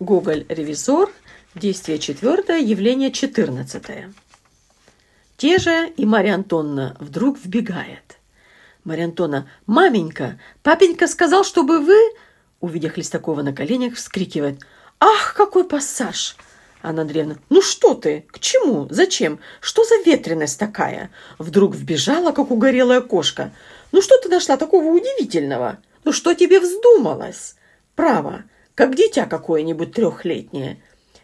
Гоголь «Ревизор», действие четвертое, явление четырнадцатое. Те же и Марья Антонна вдруг вбегает. Марья Антонна, «Маменька, папенька сказал, чтобы вы...» Увидя Хлестакова на коленях, вскрикивает. «Ах, какой пассаж!» Анна Андреевна, ну что ты? К чему? Зачем? Что за ветренность такая? Вдруг вбежала, как угорелая кошка. Ну что ты нашла такого удивительного? Ну что тебе вздумалось? Право, как дитя какое-нибудь трехлетнее.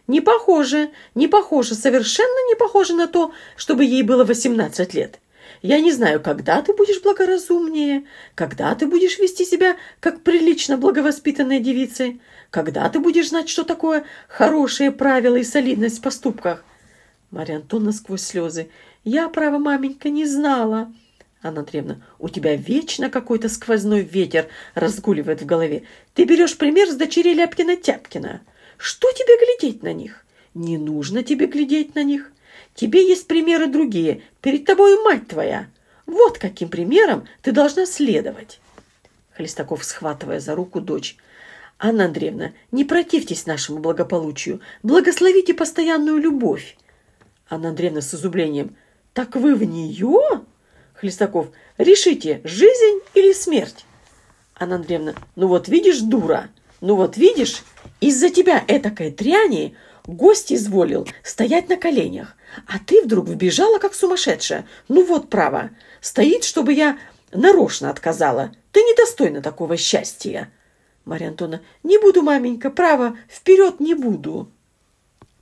Не похоже, не похоже, совершенно не похоже на то, чтобы ей было восемнадцать лет. Я не знаю, когда ты будешь благоразумнее, когда ты будешь вести себя как прилично благовоспитанная девица, когда ты будешь знать, что такое хорошие правила и солидность в поступках. Марья Антоновна сквозь слезы. Я, право, маменька, не знала. Анна Андреевна, у тебя вечно какой-то сквозной ветер разгуливает в голове. Ты берешь пример с дочерей Ляпкина-Тяпкина. Что тебе глядеть на них? Не нужно тебе глядеть на них. Тебе есть примеры другие. Перед тобой мать твоя. Вот каким примером ты должна следовать. Хлестаков, схватывая за руку дочь. Анна Андреевна, не противьтесь нашему благополучию. Благословите постоянную любовь. Анна Андреевна с изумлением. Так вы в нее? Хлестаков. Решите, жизнь или смерть? Анна Андреевна. Ну вот видишь, дура. Ну вот видишь, из-за тебя этакой дряни гость изволил стоять на коленях, а ты вдруг вбежала, как сумасшедшая. Ну вот, право, стоит, чтобы я нарочно отказала. Ты недостойна такого счастья. Марья Антоновна, не буду, маменька, право, вперед не буду.